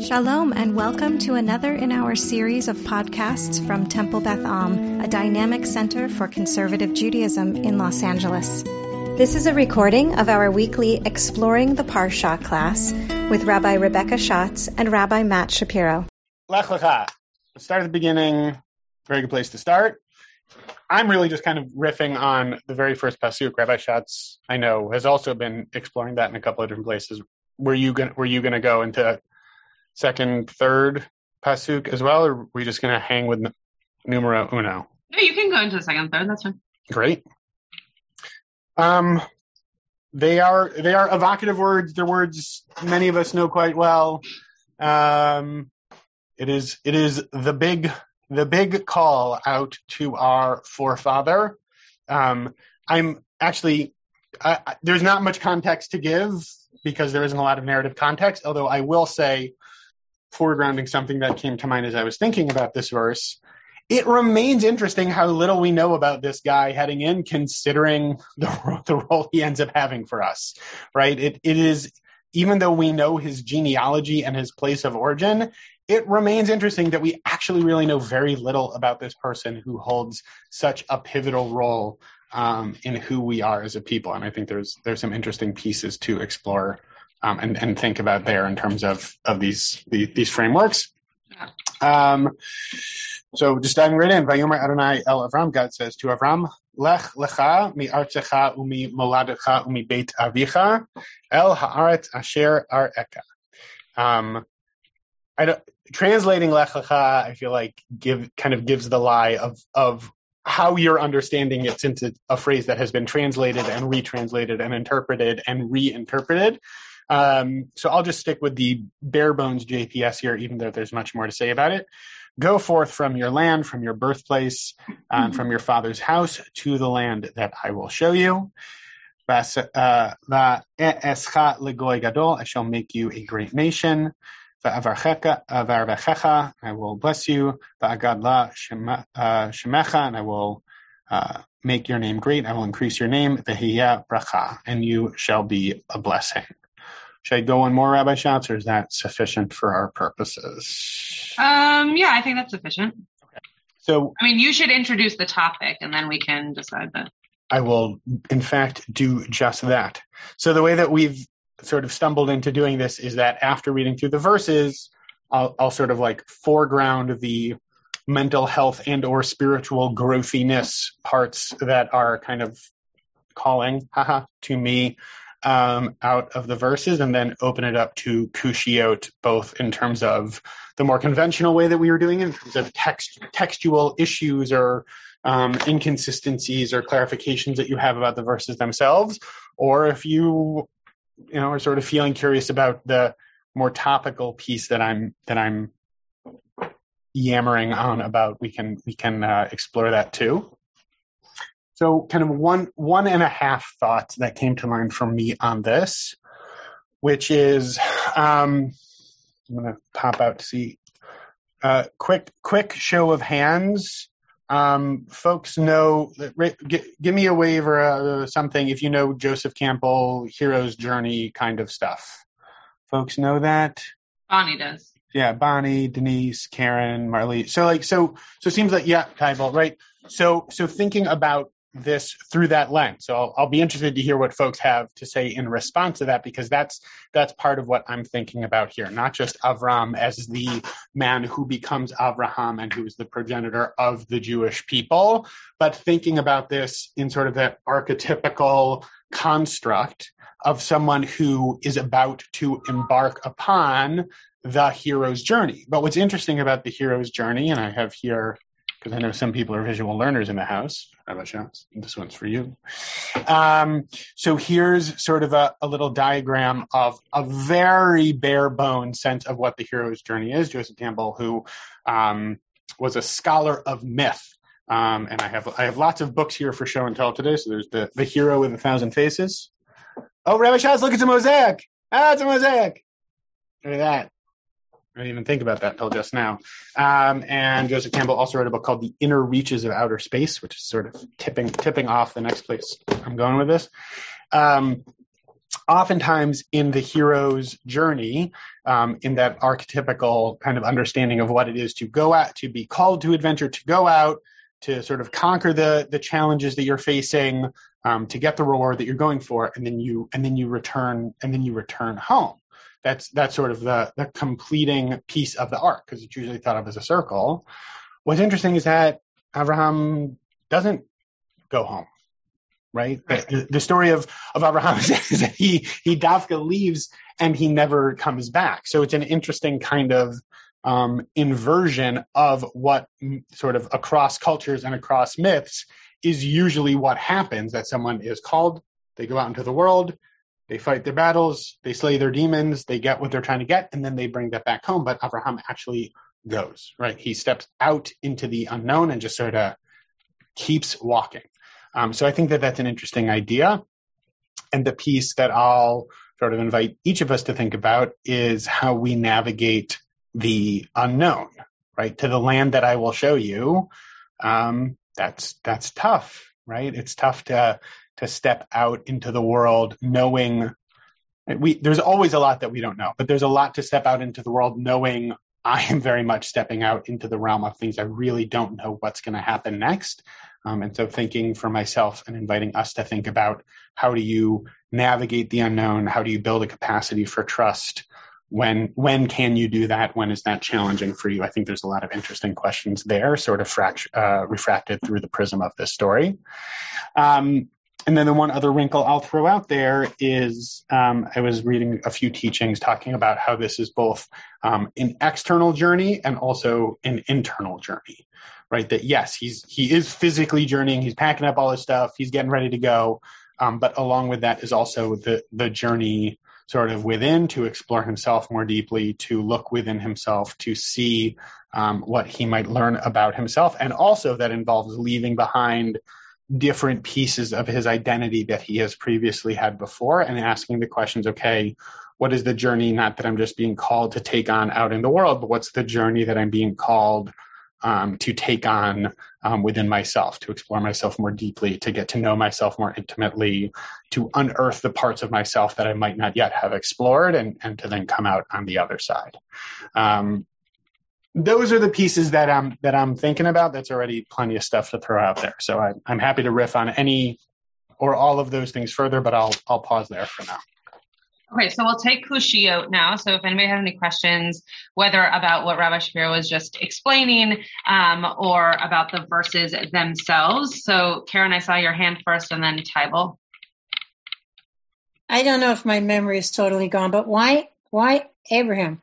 Shalom and welcome to another in our series of podcasts from Temple Beth Am, a dynamic center for conservative Judaism in Los Angeles. This is a recording of our weekly Exploring the Parsha class with Rabbi Rebecca Schatz and Rabbi Matt Shapiro. Lech Lecha. Start at the beginning. Very good place to start. I'm really just kind of riffing on the very first pasuk. Rabbi Schatz, I know, has also been exploring that in a couple of different places. Were you gonna, were you going to go into second, third pasuk as well, or were we just going to hang with numero uno? No, you can go into the second, third. That's fine. Great. Um, they are they are evocative words. They're words many of us know quite well. Um, it is it is the big the big call out to our forefather. Um, I'm actually I, there's not much context to give because there isn't a lot of narrative context. Although I will say foregrounding something that came to mind as I was thinking about this verse. It remains interesting how little we know about this guy heading in, considering the, the role he ends up having for us, right? It, it is, even though we know his genealogy and his place of origin, it remains interesting that we actually really know very little about this person who holds such a pivotal role um, in who we are as a people. And I think there's there's some interesting pieces to explore um, and, and think about there in terms of, of these, these, these frameworks. Um, so just diving right in, Vayomer Adonai El Avram, God says to Avram, Lech lecha mi artzecha umi moladecha umi beit avicha el haaret asher areka. Um, I don't, translating Lech lecha, I feel like give kind of gives the lie of of how you're understanding it since it's a phrase that has been translated and retranslated and interpreted and reinterpreted. Um, so I'll just stick with the bare bones JPS here, even though there's much more to say about it. Go forth from your land, from your birthplace, um, from your father's house to the land that I will show you. Uh, I shall make you a great nation. I will bless you. Uh, and I will uh, make your name great. I will increase your name. And you shall be a blessing. Should I go on more, Rabbi Schatz, or is that sufficient for our purposes? Um, yeah, I think that's sufficient. Okay. So, I mean, you should introduce the topic, and then we can decide that. I will, in fact, do just that. So the way that we've sort of stumbled into doing this is that after reading through the verses, I'll, I'll sort of like foreground the mental health and or spiritual growthiness parts that are kind of calling haha, to me um, out of the verses and then open it up to kushiot, both in terms of the more conventional way that we were doing it, in terms of text, textual issues or um, inconsistencies or clarifications that you have about the verses themselves, or if you, you know, are sort of feeling curious about the more topical piece that I'm that I'm yammering on about, we can we can uh, explore that too. So kind of one, one and a half thoughts that came to mind from me on this, which is, um, I'm going to pop out to see, uh, quick, quick show of hands. Um, folks know, g- give me a wave or uh, something if you know Joseph Campbell, Hero's Journey kind of stuff. Folks know that? Bonnie does. Yeah, Bonnie, Denise, Karen, Marley. So like, so, so it seems like, yeah, Kybal, right? So, so thinking about this through that lens. So I'll, I'll, be interested to hear what folks have to say in response to that because that's that's part of what I'm thinking about here. Not just Avram as the man who becomes Avraham and who is the progenitor of the Jewish people, but thinking about this in sort of that archetypical construct of someone who is about to embark upon the hero's journey. But what's interesting about the hero's journey, and I have here because I know some people are visual learners in the house. Schatz? This one's for you. Um, so here's sort of a, a, little diagram of a very bare bones sense of what the hero's journey is. Joseph Campbell, who um, was a scholar of myth. Um, and I have I have lots of books here for show and tell today. So there's the the hero with a thousand faces. Oh, Rabbi Schatz, look, it's a mosaic. Ah, it's a mosaic. Look at that. I didn't even think about that until just now. Um, and Joseph Campbell also wrote a book called The Inner Reaches of Outer Space, which is sort of tipping tipping off the next place I'm going with this. Um, oftentimes in the hero's journey, um, in that archetypical kind of understanding of what it is to go out, to be called to adventure, to go out, to sort of conquer the the challenges that you're facing, um, to get the reward that you're going for, and then you and then you return and then you return home. That's that's sort of the the completing piece of the arc because it's usually thought of as a circle. What's interesting is that Abraham doesn't go home right? The, the, story of, of Abraham is that he, he Dafka leaves and he never comes back. So it's an interesting kind of um, inversion of what sort of across cultures and across myths is usually what happens that someone is called, they go out into the world, they fight their battles, they slay their demons, they get what they're trying to get, and then they bring that back home. But Abraham actually goes, right? He steps out into the unknown and just sort of keeps walking. Um, so I think that that's an interesting idea. And the piece that I'll sort of invite each of us to think about is how we navigate the unknown, right? To the land that I will show you. Um, that's that's tough, right? It's tough to to step out into the world knowing we there's always a lot that we don't know, but there's a lot to step out into the world knowing I am very much stepping out into the realm of things I really don't know what's going to happen next. Um, and so thinking for myself and inviting us to think about how do you navigate the unknown? How do you build a capacity for trust? When when can you do that? When is that challenging for you? I think there's a lot of interesting questions there, sort of fract- uh, refracted through the prism of this story. Um, and then the one other wrinkle I'll throw out there is um, I was reading a few teachings talking about how this is both um, an external journey and also an internal journey right? That yes, he's he is physically journeying, he's packing up all his stuff, he's getting ready to go. Um, but along with that is also the the journey sort of within to explore himself more deeply, to look within himself, to see um, what he might learn about himself, and also that involves leaving behind different pieces of his identity that he has previously had before and asking the questions okay what is the journey not that i'm just being called to take on out in the world but what's the journey that i'm being called um, to take on um, within myself, to explore myself more deeply, to get to know myself more intimately, to unearth the parts of myself that I might not yet have explored, and, and to then come out on the other side. Um, those are the pieces that I'm that I'm thinking about. That's already plenty of stuff to throw out there. So I, I'm happy to riff on any or all of those things further, but I'll I'll pause there for now. Okay, so we'll take kushiot now. So if anybody has any questions, whether about what Rabbi Shapiro was just explaining um, or about the verses themselves. So Karen, I saw your hand first and then Tybal. I don't know if my memory is totally gone, but why why Abraham?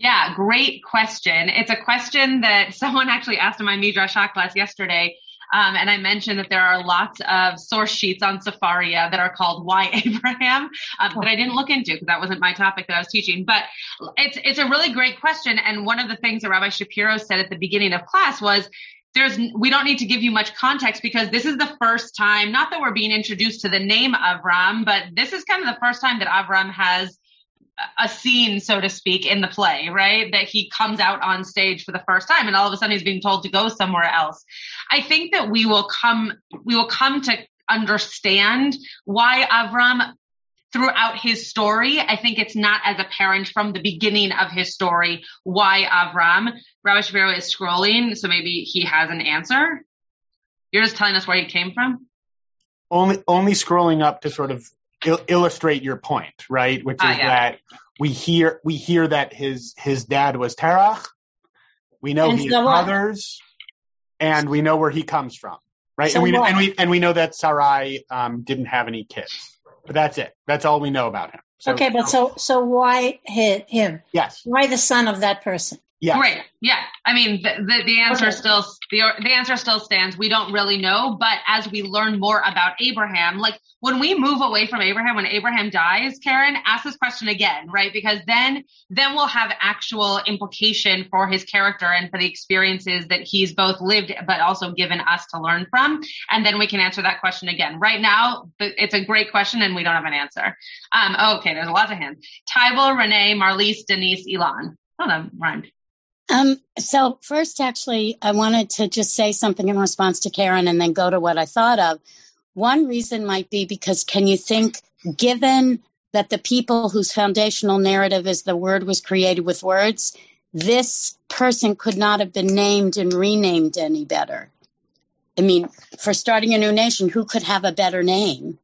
Yeah, great question. It's a question that someone actually asked in my Midrash class yesterday um, and I mentioned that there are lots of source sheets on Sefaria that are called Why Abraham um, that I didn't look into because that wasn't my topic that I was teaching. But it's it's a really great question. And one of the things that Rabbi Shapiro said at the beginning of class was there's we don't need to give you much context because this is the first time not that we're being introduced to the name Avram but this is kind of the first time that Avram has a scene, so to speak, in the play, right? That he comes out on stage for the first time and all of a sudden he's being told to go somewhere else. I think that we will come, we will come to understand why Avram throughout his story. I think it's not as apparent from the beginning of his story why Avram. Rabbi Shapiro is scrolling, so maybe he has an answer. You're just telling us where he came from? Only, only scrolling up to sort of il- illustrate your point, right? Which ah, is yeah. that we hear we hear that his his dad was Terach. We know and his brothers, and we know where he comes from, right? So and we what? and we and we know that Sarai um, didn't have any kids, but that's it. That's all we know about him. So, okay, but so so why him? Yes. Why the son of that person? Yeah. Great. Yeah. I mean, the, the, the answer okay. still, the, the answer still stands. We don't really know, but as we learn more about Abraham, like when we move away from Abraham, when Abraham dies, Karen, ask this question again, right? Because then, then we'll have actual implication for his character and for the experiences that he's both lived, but also given us to learn from. And then we can answer that question again. Right now, it's a great question and we don't have an answer. Um, okay. There's a lot of hands. Tybal, Renee, Marlise, Denise, Elon. Oh, that rhymed. Um, so first, actually, I wanted to just say something in response to Karen and then go to what I thought of. One reason might be because can you think given that the people whose foundational narrative is the word was created with words, this person could not have been named and renamed any better. I mean, for starting a new nation, who could have a better name?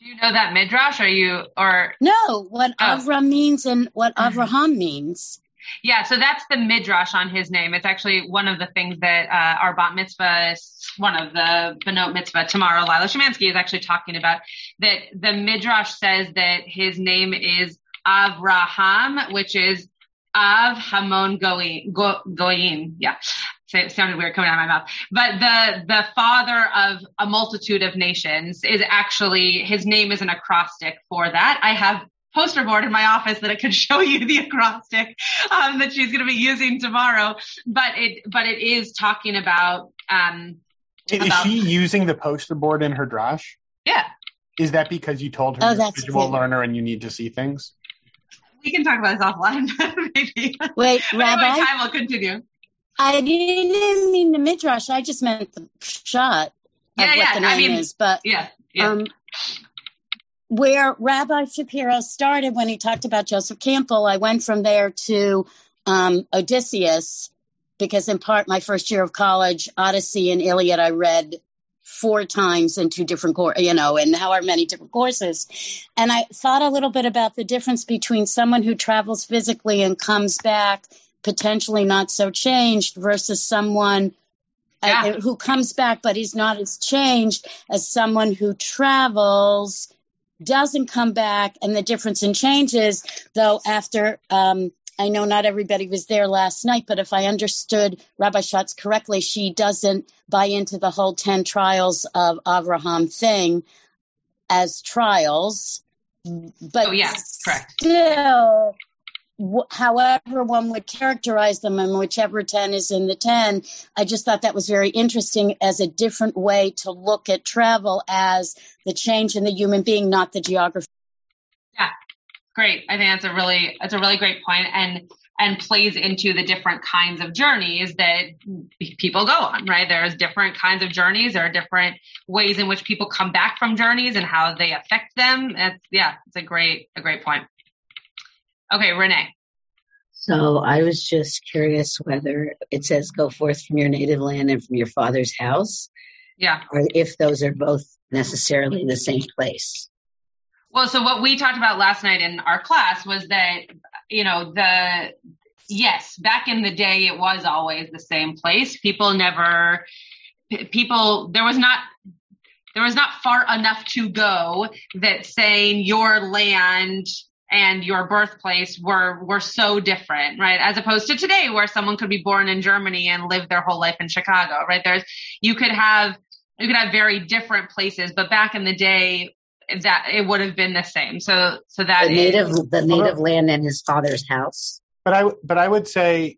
Do you know that midrash? Are you or no? What Oh. Avram means and what Avraham means. Yeah, so that's the midrash on his name. It's actually one of the things that uh, our bat mitzvah, one of the benot mitzvah tomorrow, Lila Shemansky is actually talking about. That the midrash says that his name is Avraham, which is Av Hamon Goyim. Go. Yeah. So it sounded weird coming out of my mouth. But the the father of a multitude of nations is actually his name is an acrostic for that. I have poster board in my office that it could show you the acrostic um, that she's going to be using tomorrow. But it but it is talking about um, Is about- she using the poster board in her drash? yeah. Is that because you told her Oh, you're a visual good. learner and you need to see things? We can talk about this offline, maybe. Wait, But anyway, Rabbi, time will continue. I didn't mean the midrash. I just meant the shot of Yeah, what yeah, the I name mean- is. But Yeah, yeah. um, where Rabbi Shapiro started when he talked about Joseph Campbell, I went from there to um, Odysseus because, in part, my first year of college, Odyssey and Iliad I read four times in two different you know, in however many different courses. And I thought a little bit about the difference between someone who travels physically and comes back potentially not so changed versus someone uh, who comes back but is not as changed as someone who travels doesn't come back and the difference in changes though after um I know not everybody was there last night, but if I understood Rabbi Schatz correctly, she doesn't buy into the whole 10 trials of Avraham thing as trials. But Oh, yeah, correct. still, however one would characterize them and whichever 10 is in the 10, I just thought that was very interesting as a different way to look at travel as the change in the human being, not the geography. Yeah. Great. I think that's a really that's a really great point and and plays into the different kinds of journeys that people go on, right? There's different kinds of journeys. There are different ways in which people come back from journeys and how they affect them. It's yeah, it's a great a great point. Okay, Renee. So I was just curious whether it says go forth from your native land and from your father's house, Yeah. or if those are both necessarily the same place. Well, so what we talked about last night in our class was that, you know, the, yes, back in the day, it was always the same place. People never, people, there was not, there was not far enough to go that saying your land and your birthplace were, were so different, right? As opposed to today where someone could be born in Germany and live their whole life in Chicago, right? There's, you could have, you could have very different places, but back in the day, that it would have been the same. So, so that The is- native, the native land and his father's house. But I but I would say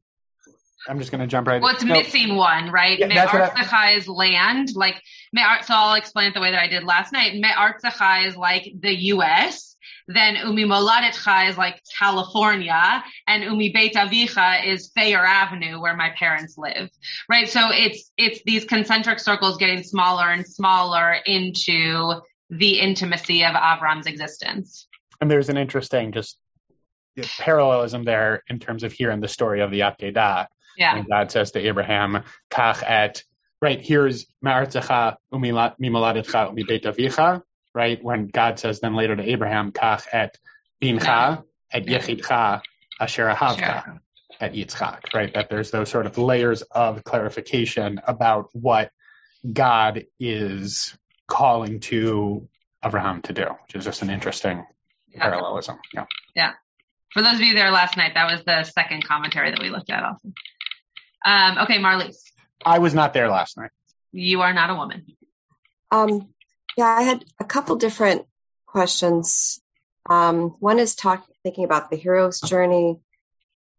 I'm just going to jump right. well, it's no, missing one, right? Yeah, that's what I- Me'artzecha is land, like Me'ar- so I'll explain it the way that I did last night. Me'artzecha is like the U.S. Then Umi Moladetcha is like California, and Umi Beit Avicha is Thayer Avenue, where my parents live, right? So it's it's these concentric circles getting smaller and smaller into the intimacy of Avram's existence. and there's an interesting just parallelism there in terms of here in the story of the Akedah. Yeah, And God says to Abraham, Kach et, right, here's Ma'artzecha umimoladecha umibeit avicha, right? When God says then later to Abraham, Kach et bincha et yechidcha asher ahavcha at Yitzchak, right? That there's those sort of layers of clarification about what God is calling to Abraham to do, which is just an interesting yeah. parallelism. Yeah. For those of you there last night, that was the second commentary that we looked at also. Um, okay, Marlies, I was not there last night. you are not a woman. Um, yeah, I had a couple different questions. Um, one is talk, thinking about the hero's journey.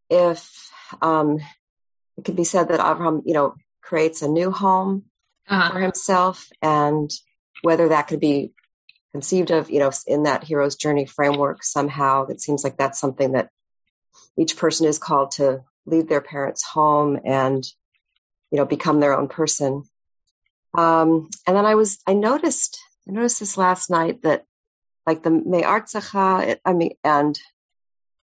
If um, it could be said that Abraham, you know, creates a new home Uh-huh. for himself, and whether that could be conceived of, you know, in that hero's journey framework somehow. It seems like that's something that each person is called to leave their parents' home and, you know, become their own person. Um, and then I was, I noticed, I noticed this last night that like the me'artzacha, I mean, and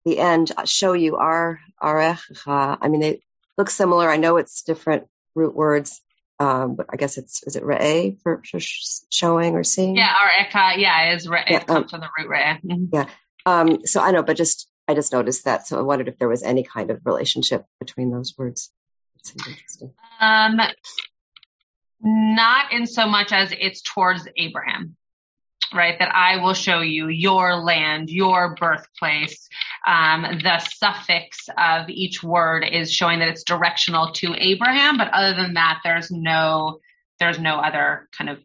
the end show you our arecha. I mean, they look similar. I know it's different root words, um, but I guess it's is it re'eh for, showing or seeing? Yeah, arecha. Yeah, is re'eh yeah, um, from the root re'eh. Mm-hmm. Yeah. Um, so I know, but just I just noticed that, so I wondered if there was any kind of relationship between those words. It seems interesting. Um, not in so much as it's towards Abraham right? That I will show you your land, your birthplace. Um, the suffix of each word is showing that it's directional to Abraham, but other than that, there's no there's no other kind of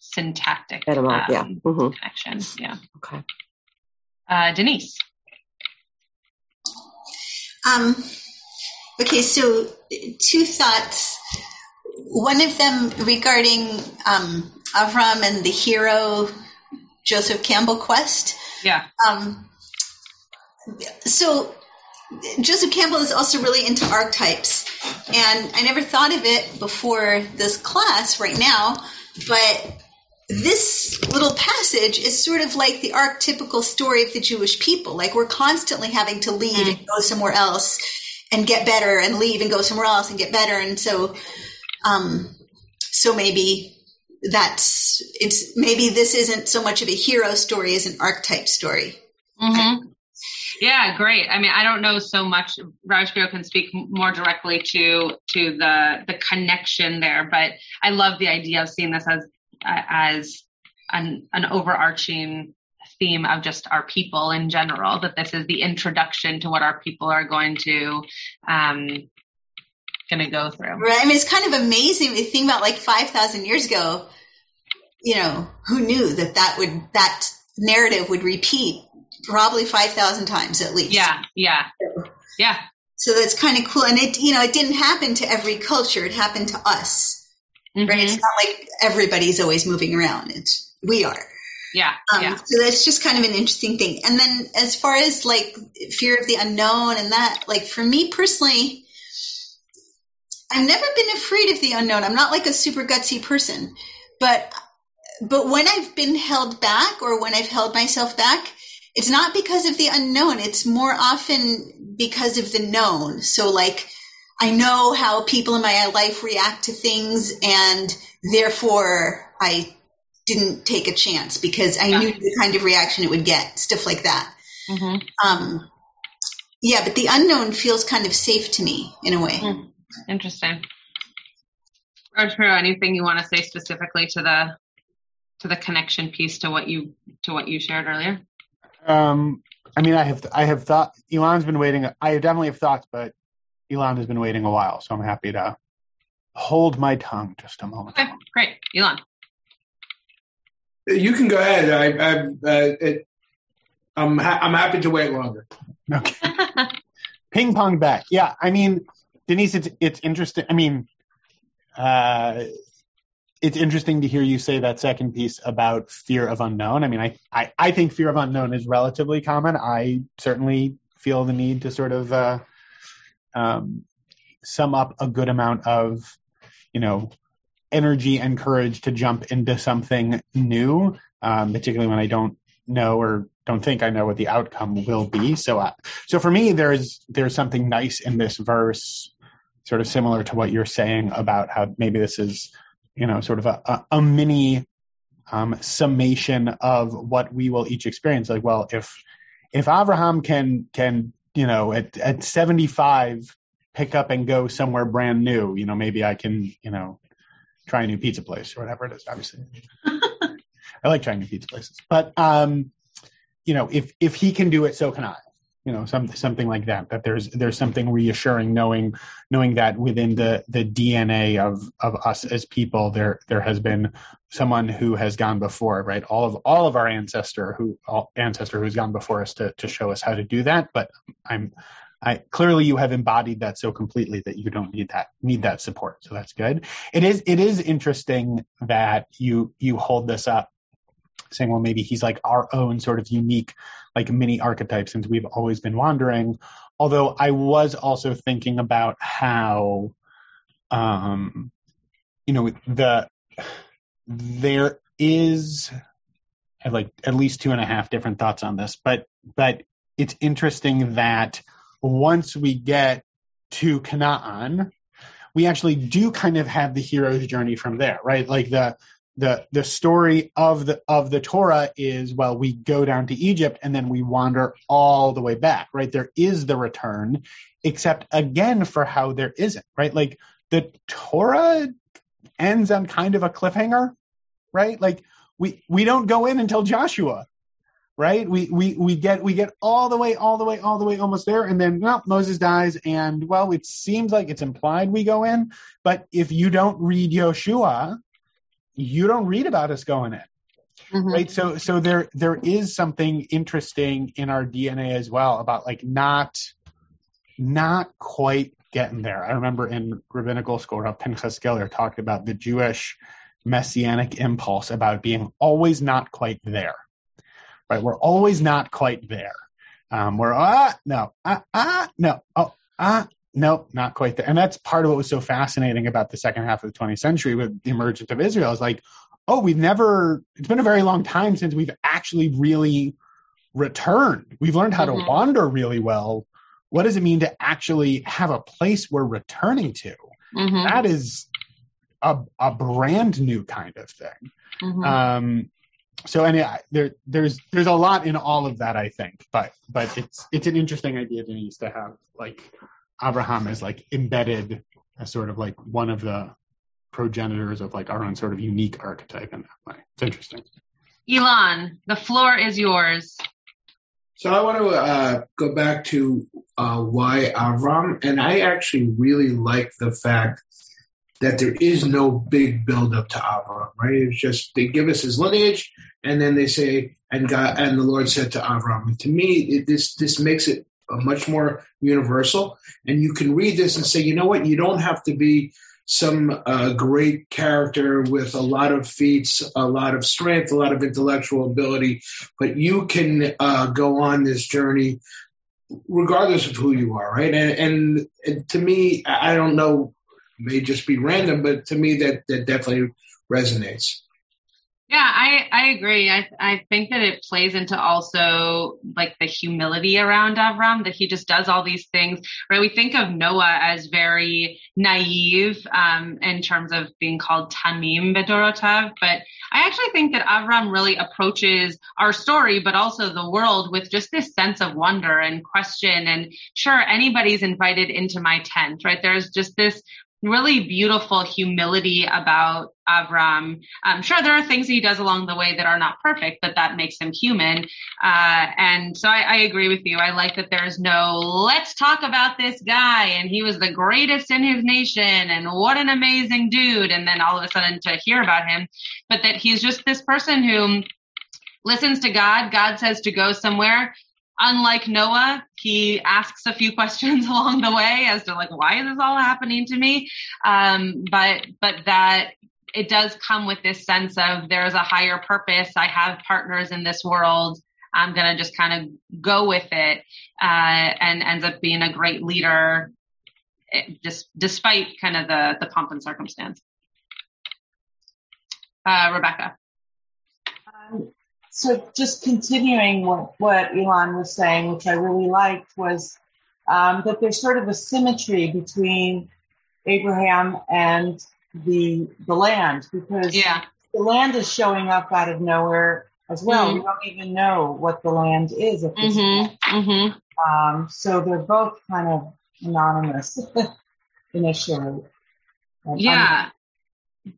syntactic um, yeah. Mm-hmm. connection. Yeah. Okay. Uh, Denise. Um, okay, so two thoughts. One of them regarding um, Avram and the hero Joseph Campbell quest. Yeah. Um, so Joseph Campbell is also really into archetypes, and I never thought of it before this class right now, but this little passage is sort of like the archetypical story of the Jewish people. Like we're constantly having to leave mm. and go somewhere else and get better, and leave and go somewhere else and get better, and so, um, so maybe that's it's maybe this isn't so much of a hero story as an archetype story. Mm-hmm. Yeah, great. I mean, I don't know so much. Rajguru can speak more directly to to the the connection there, but I love the idea of seeing this as uh, as an an overarching theme of just our people in general. That this is the introduction to what our people are going to um, going to go through. Right. I mean, it's kind of amazing to think about like 5,000 years ago, you know, who knew that that would, that narrative would repeat probably 5,000 times at least. Yeah. Yeah. Yeah. So that's kind of cool. And it, you know, it didn't happen to every culture. It happened to us. Mm-hmm. Right. It's not like everybody's always moving around. It's, we are. Yeah, um, yeah. So that's just kind of an interesting thing. And then as far as like fear of the unknown and that, like for me personally, I've never been afraid of the unknown. I'm not like a super gutsy person, but but when I've been held back or when I've held myself back, it's not because of the unknown. It's more often because of the known. So like I know how people in my life react to things and therefore I didn't take a chance because I yeah. knew the kind of reaction it would get, stuff like that. Mm-hmm. Um, yeah, but the unknown feels kind of safe to me in a way. Mm. Interesting. Rajpiro, anything you want to say specifically to the to the connection piece to what you to what you shared earlier? Um, I mean, I have I have thought Elon's been waiting. I definitely have thoughts, but Elon has been waiting a while, so I'm happy to hold my tongue just a moment. Okay, great, Elon. You can go ahead. I, I, uh, it, I'm ha- I'm happy to wait longer. Okay. Ping pong back. Yeah, I mean, Denise, it's it's interesting. I mean, uh, it's interesting to hear you say that second piece about fear of unknown. I mean, I, I, I think fear of unknown is relatively common. I certainly feel the need to sort of uh, um, sum up a good amount of, you know, energy and courage to jump into something new, um, particularly when I don't know or don't think I know what the outcome will be. So, uh, so for me, there's there's something nice in this verse sort of similar to what you're saying about how maybe this is, you know, sort of a, a, a mini um, summation of what we will each experience. Like, well, if if Abraham can can you know at at 75 pick up and go somewhere brand new, you know, maybe I can you know try a new pizza place or whatever it is. Obviously, I like trying new pizza places, but um, you know, if if he can do it, so can I you know something something like that that there's there's something reassuring knowing knowing that within the the DNA of of us as people there there has been someone who has gone before right? All of all of our ancestor who ancestor who's gone before us to to show us how to do that but I'm I clearly you have embodied that so completely that you don't need that need that support so that's good. It is it is interesting that you you hold this up saying, well, maybe he's like our own sort of unique, like mini archetype since we've always been wandering. Although I was also thinking about how, um, you know, the, there is, have like at least two and a half different thoughts on this, but but it's interesting that once we get to Canaan, we actually do kind of have the hero's journey from there, right? Like the the the story of the of the Torah is well, we go down to Egypt and then we wander all the way back, right? There is the return, except again for how there isn't, right? Like the Torah ends on kind of a cliffhanger, right? Like we we don't go in until Joshua, right? We we we get we get all the way, all the way, all the way, almost there, and then well, Moses dies, and well, it seems like it's implied we go in, but if you don't read Yoshua, you don't read about us going in. Mm-hmm. Right. So so there there is something interesting in our DNA as well about like not not quite getting there. I remember in rabbinical school, Rav Pinchas Giller talked about the Jewish messianic impulse about being always not quite there. Right? We're always not quite there. Um, we're ah no ah ah no oh ah no not quite there. And that's part of what was so fascinating about the second half of the 20th century with the emergence of Israel is like, oh, we've never. It's been a very long time since we've actually really returned. We've learned how mm-hmm. to wander really well. What does it mean to actually have a place we're returning to? Mm-hmm. That is a, a brand new kind of thing. Mm-hmm. Um, so and there there's there's a lot in all of that I think, but but it's it's an interesting idea Denise to have like Abraham is like embedded as sort of like one of the progenitors of like our own sort of unique archetype in that way. It's interesting. Elon, the floor is yours. So I want to uh, go back to uh, why Avram, and I actually really like the fact that there is no big build up to Avram, right? It's just they give us his lineage, and then they say, and God and the Lord said to Avram. And to me, it, this this makes it much more universal, and you can read this and say, you know what? You don't have to be some uh, great character with a lot of feats, a lot of strength, a lot of intellectual ability, but you can uh, go on this journey regardless of who you are, right? And, and, and to me, I don't know may just be random, but to me that that definitely resonates. Yeah, I, I agree. I, I think that it plays into also like the humility around Avram, that he just does all these things, right? We think of Noah as very naive, um, in terms of being called Tamim Bedorotav, but I actually think that Avram really approaches our story, but also the world with just this sense of wonder and question. And sure, anybody's invited into my tent, right? There's just this really beautiful humility about Avram. Sure, there are things he does along the way that are not perfect, but that makes him human. Uh, and so I, I, agree with you. I like that there's no, let's talk about this guy and he was the greatest in his nation and what an amazing dude. And then all of a sudden to hear about him, but that he's just this person who listens to God. God says to go somewhere unlike Noah, he asks a few questions along the way as to like, why is this all happening to me? Um, but, but that it does come with this sense of there's a higher purpose. I have partners in this world. I'm going to just kind of go with it, uh, and ends up being a great leader, eh, just despite kind of the, the pomp and circumstance. Uh, Rebecca. Um, so just continuing what, what Elon was saying, which I really liked, was um, that there's sort of a symmetry between Abraham and the the land because yeah. the land is showing up out of nowhere as well. Mm-hmm. We don't even know what the land is at this mm-hmm. point. Mm-hmm. Um, so they're both kind of anonymous initially. yeah.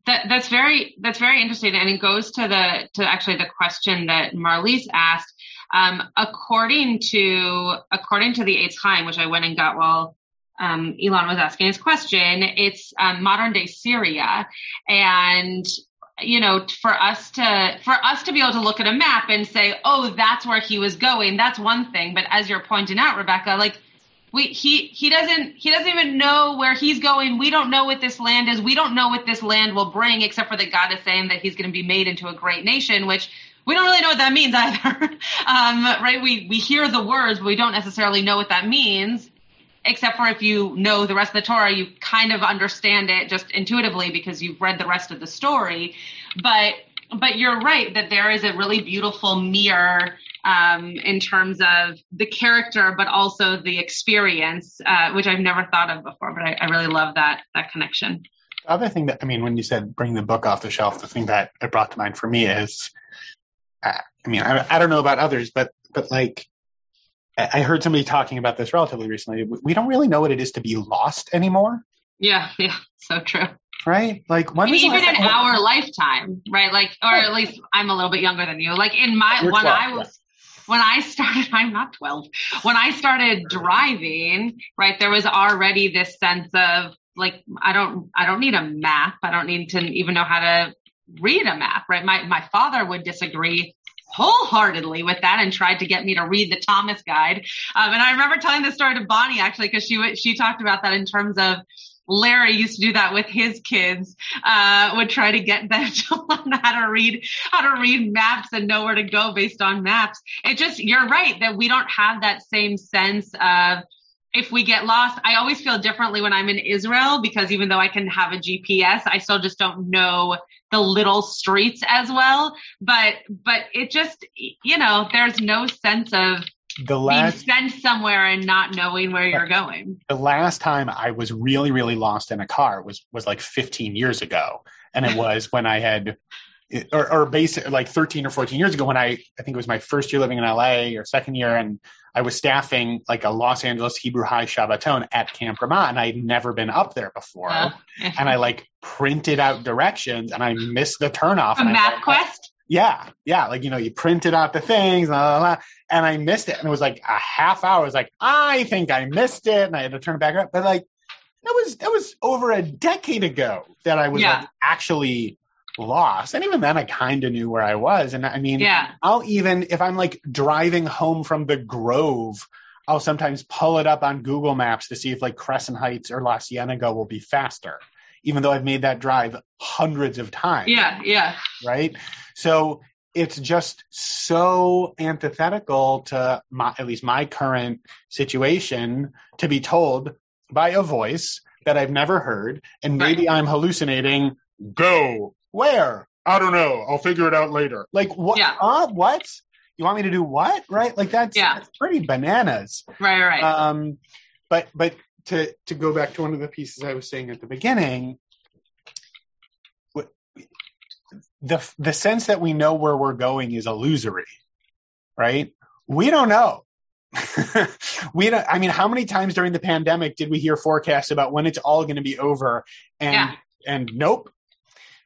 That, that's very that's very interesting, and it goes to the to actually the question that Marlies asked. Um, according to according to the Eitz Chaim, which I went and got while um, Elon was asking his question, it's um, modern day Syria, and you know, for us to for us to be able to look at a map and say, oh, that's where he was going, that's one thing. But as you're pointing out, Rebecca, like he he doesn't he doesn't even know where he's going. We don't know what this land is. We don't know what this land will bring, except for that God is saying that he's going to be made into a great nation, which we don't really know what that means either. um, right? We we hear the words, but we don't necessarily know what that means. Except for if you know the rest of the Torah, you kind of understand it just intuitively because you've read the rest of the story. But but you're right that there is a really beautiful mirror um, in terms of the character, but also the experience, uh, which I've never thought of before. But I, I, really love that that connection. The other thing that I mean, when you said bring the book off the shelf, the thing that it brought to mind for me is, uh, I mean, I, I don't know about others, but but like I heard somebody talking about this relatively recently. We don't really know what it is to be lost anymore. Yeah, yeah, so true. Right? Like when even in our lifetime, right? Like, or at least I'm a little bit younger than you. Like in my You're when 12, I was. When I started, I'm not 12. When I started driving, right, there was already this sense of like I don't I don't need a map. I don't need to even know how to read a map, right? My my father would disagree wholeheartedly with that and tried to get me to read the Thomas Guide. Um, and I remember telling this story to Bonnie actually because she she talked about that in terms of Larry used to do that with his kids, uh, would try to get them to learn how to read, how to read maps and know where to go based on maps. It just, you're right that we don't have that same sense of, if we get lost, I always feel differently when I'm in Israel because even though I can have a GPS, I still just don't know the little streets as well. But, but it just, you know, there's no sense of the last being sent somewhere and not knowing where you're going. The last time I was really, really lost in a car was was like 15 years ago, and it was when I had, or, or basically like 13 or 14 years ago when I I think it was my first year living in LA or second year, and I was staffing like a Los Angeles Hebrew High Shabbaton at Camp Ramah, and I'd never been up there before, uh, and I like printed out directions, and I missed the turnoff. A MapQuest. Yeah, yeah, like you know, you printed out the things, blah, blah, blah, and I missed it, and it was like a half hour. I was like, I think I missed it, and I had to turn it back up. But like, that was that was over a decade ago that I was yeah. like actually lost, and even then, I kind of knew where I was. And I mean, yeah. I'll even if I'm like driving home from the Grove, I'll sometimes pull it up on Google Maps to see if like Crescent Heights or La Cienega will be faster even though I've made that drive hundreds of times. Yeah, yeah. Right? So it's just so antithetical to my, at least my current situation to be told by a voice that I've never heard, and maybe right. I'm hallucinating. Go where? I don't know. I'll figure it out later. Like what? Yeah. Uh, what? You want me to do what? Right? Like that's, yeah. that's pretty bananas. Right. Right. Um, but but to to go back to one of the pieces I was saying at the beginning, the the sense that we know where we're going is illusory, right? We don't know. we don't. I mean, how many times during the pandemic did we hear forecasts about when it's all going to be over? And yeah. and nope,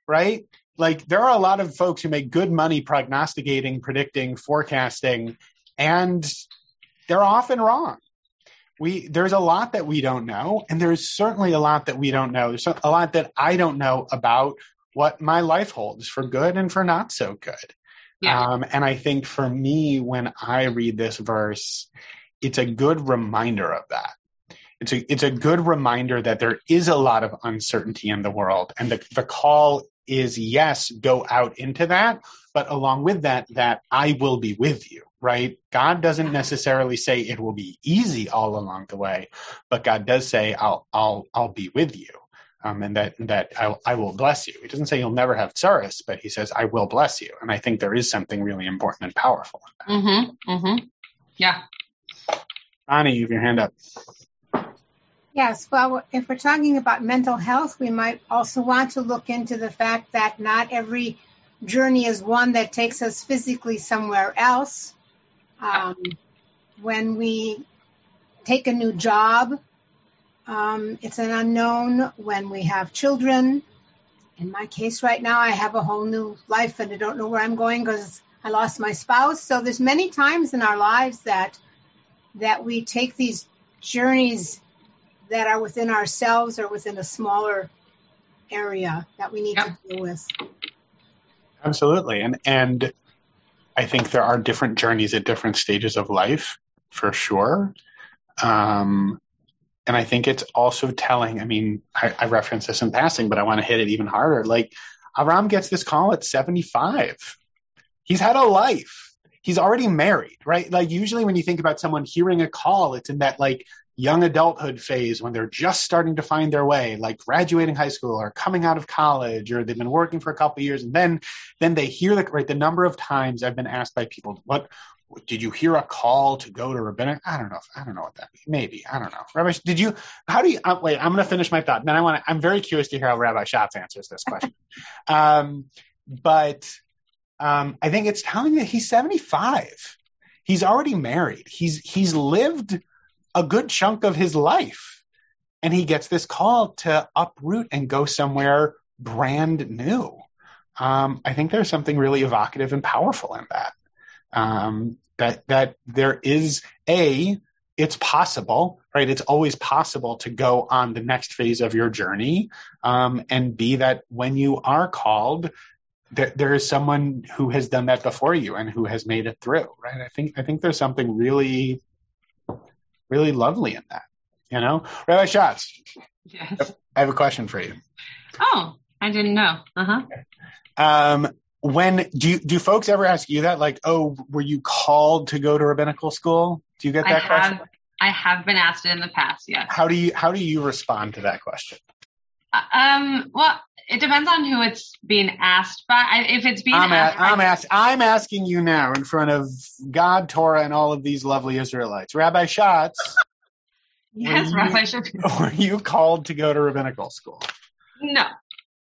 right? Like there are a lot of folks who make good money prognosticating, predicting, forecasting, and they're often wrong we there's a lot that we don't know and there's certainly a lot that we don't know there's a lot that i don't know about what my life holds for good and for not so good. Yeah. Um, and I think for me, when I read this verse, it's a good reminder of that. It's a, it's a good reminder that there is a lot of uncertainty in the world. And the, the call is yes, go out into that. But along with that, that I will be with you, right? God doesn't necessarily say it will be easy all along the way, but God does say, I'll, I'll, I'll be with you um, and that that I, I, will bless you. He doesn't say you'll never have tsaris, but he says I will bless you. And I think there is something really important and powerful in that. Mm-hmm. Mm-hmm. Yeah. Annie, you have your hand up. Yes. Well, if we're talking about mental health, we might also want to look into the fact that not every journey is one that takes us physically somewhere else. Um, when we take a new job, um, it's an unknown when we have children. In my case right now, I have a whole new life and I don't know where I'm going because I lost my spouse. So there's many times in our lives that that we take these journeys that are within ourselves or within a smaller area that we need yep. to deal with. Absolutely. And and I think there are different journeys at different stages of life for sure. Um, and I think it's also telling. I mean, I, I reference this in passing, but I want to hit it even harder. Like Avram gets this call at 75. He's had a life. He's already married, right? Like usually when you think about someone hearing a call, it's in that like young adulthood phase when they're just starting to find their way, like graduating high school or coming out of college, or they've been working for a couple years, and then then they hear the right the number of times I've been asked by people, what did you hear a call to go to rabbinic? I don't know. If, I don't know what that means. Maybe I don't know. Rabbi, did you? How do you? Uh, wait, I'm going to finish my thought. Then I want to. I'm very curious to hear how Rabbi Schatz answers this question. um, but um, I think it's telling that he's 75. He's already married. He's he's lived a good chunk of his life, and he gets this call to uproot and go somewhere brand new. Um, I think there's something really evocative and powerful in that. Um, that that there is a it's possible, right? It's always possible to go on the next phase of your journey, um, and be that when you are called, there, there is someone who has done that before you and who has made it through, right? I think I think there's something really, really lovely in that. You know, Rabbi Schatz. Yes. I have a question for you. Oh, I didn't know. Uh huh. Um, when do you, do folks ever ask you that? Like, oh, were you called to go to rabbinical school? Do you get that I question? have, I have been asked it in the past. Yes. How do you how do you respond to that question? Um. Well, it depends on who it's being asked by. If it's being I'm, asked, by- I'm, ask, I'm asking you now in front of God, Torah, and all of these lovely Israelites. Rabbi Schatz, yes, you- Rabbi should. were you called to go to rabbinical school? No.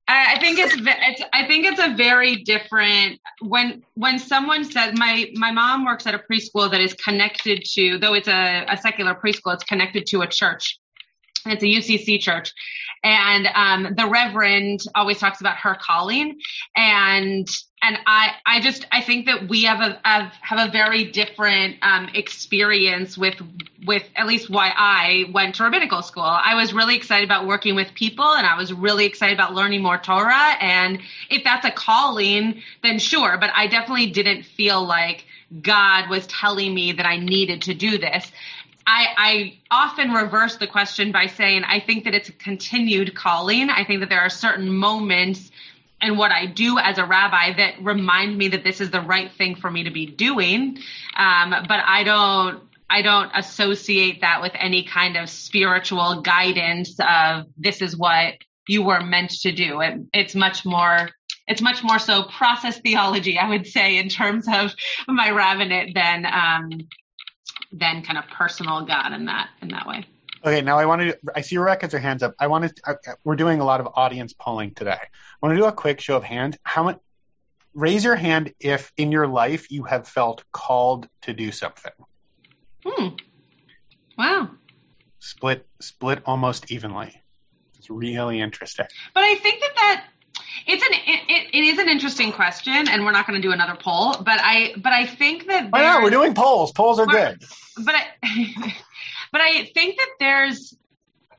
I I think it's it's I think it's a very different when when someone says my my mom works at a preschool that is connected to though it's a, a secular preschool it's connected to a church it's a UCC church and um, the reverend always talks about her calling and and I I just I think that we have a have, a very different um, experience with with at least why I went to rabbinical school. I was really excited about working with people and I was really excited about learning more Torah and if that's a calling then sure, but I definitely didn't feel like God was telling me that I needed to do this. I, I often reverse the question by saying I think that it's a continued calling. I think that there are certain moments in what I do as a rabbi that remind me that this is the right thing for me to be doing. Um, but I don't I don't associate that with any kind of spiritual guidance of this is what you were meant to do. It, it's much more it's much more so process theology, I would say, in terms of my rabbinate than um, than kind of personal God in that in that way. Okay, now I want to. I see Rebecca has her hands up. I want to. We're doing a lot of audience polling today. I want to do a quick show of hands. How much? Raise your hand if in your life you have felt called to do something. Hmm. Wow. Split, split almost evenly. It's really interesting. But I think that that it's an it, it, it is an interesting question, and we're not going to do another poll. But I but I think that Why not? We're doing polls. Polls are good. but I, but I think that there's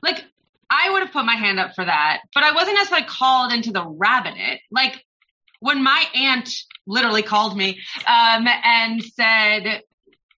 like I would have put my hand up for that, but I wasn't necessarily called into the rabbinate. Like when my aunt literally called me um, and said,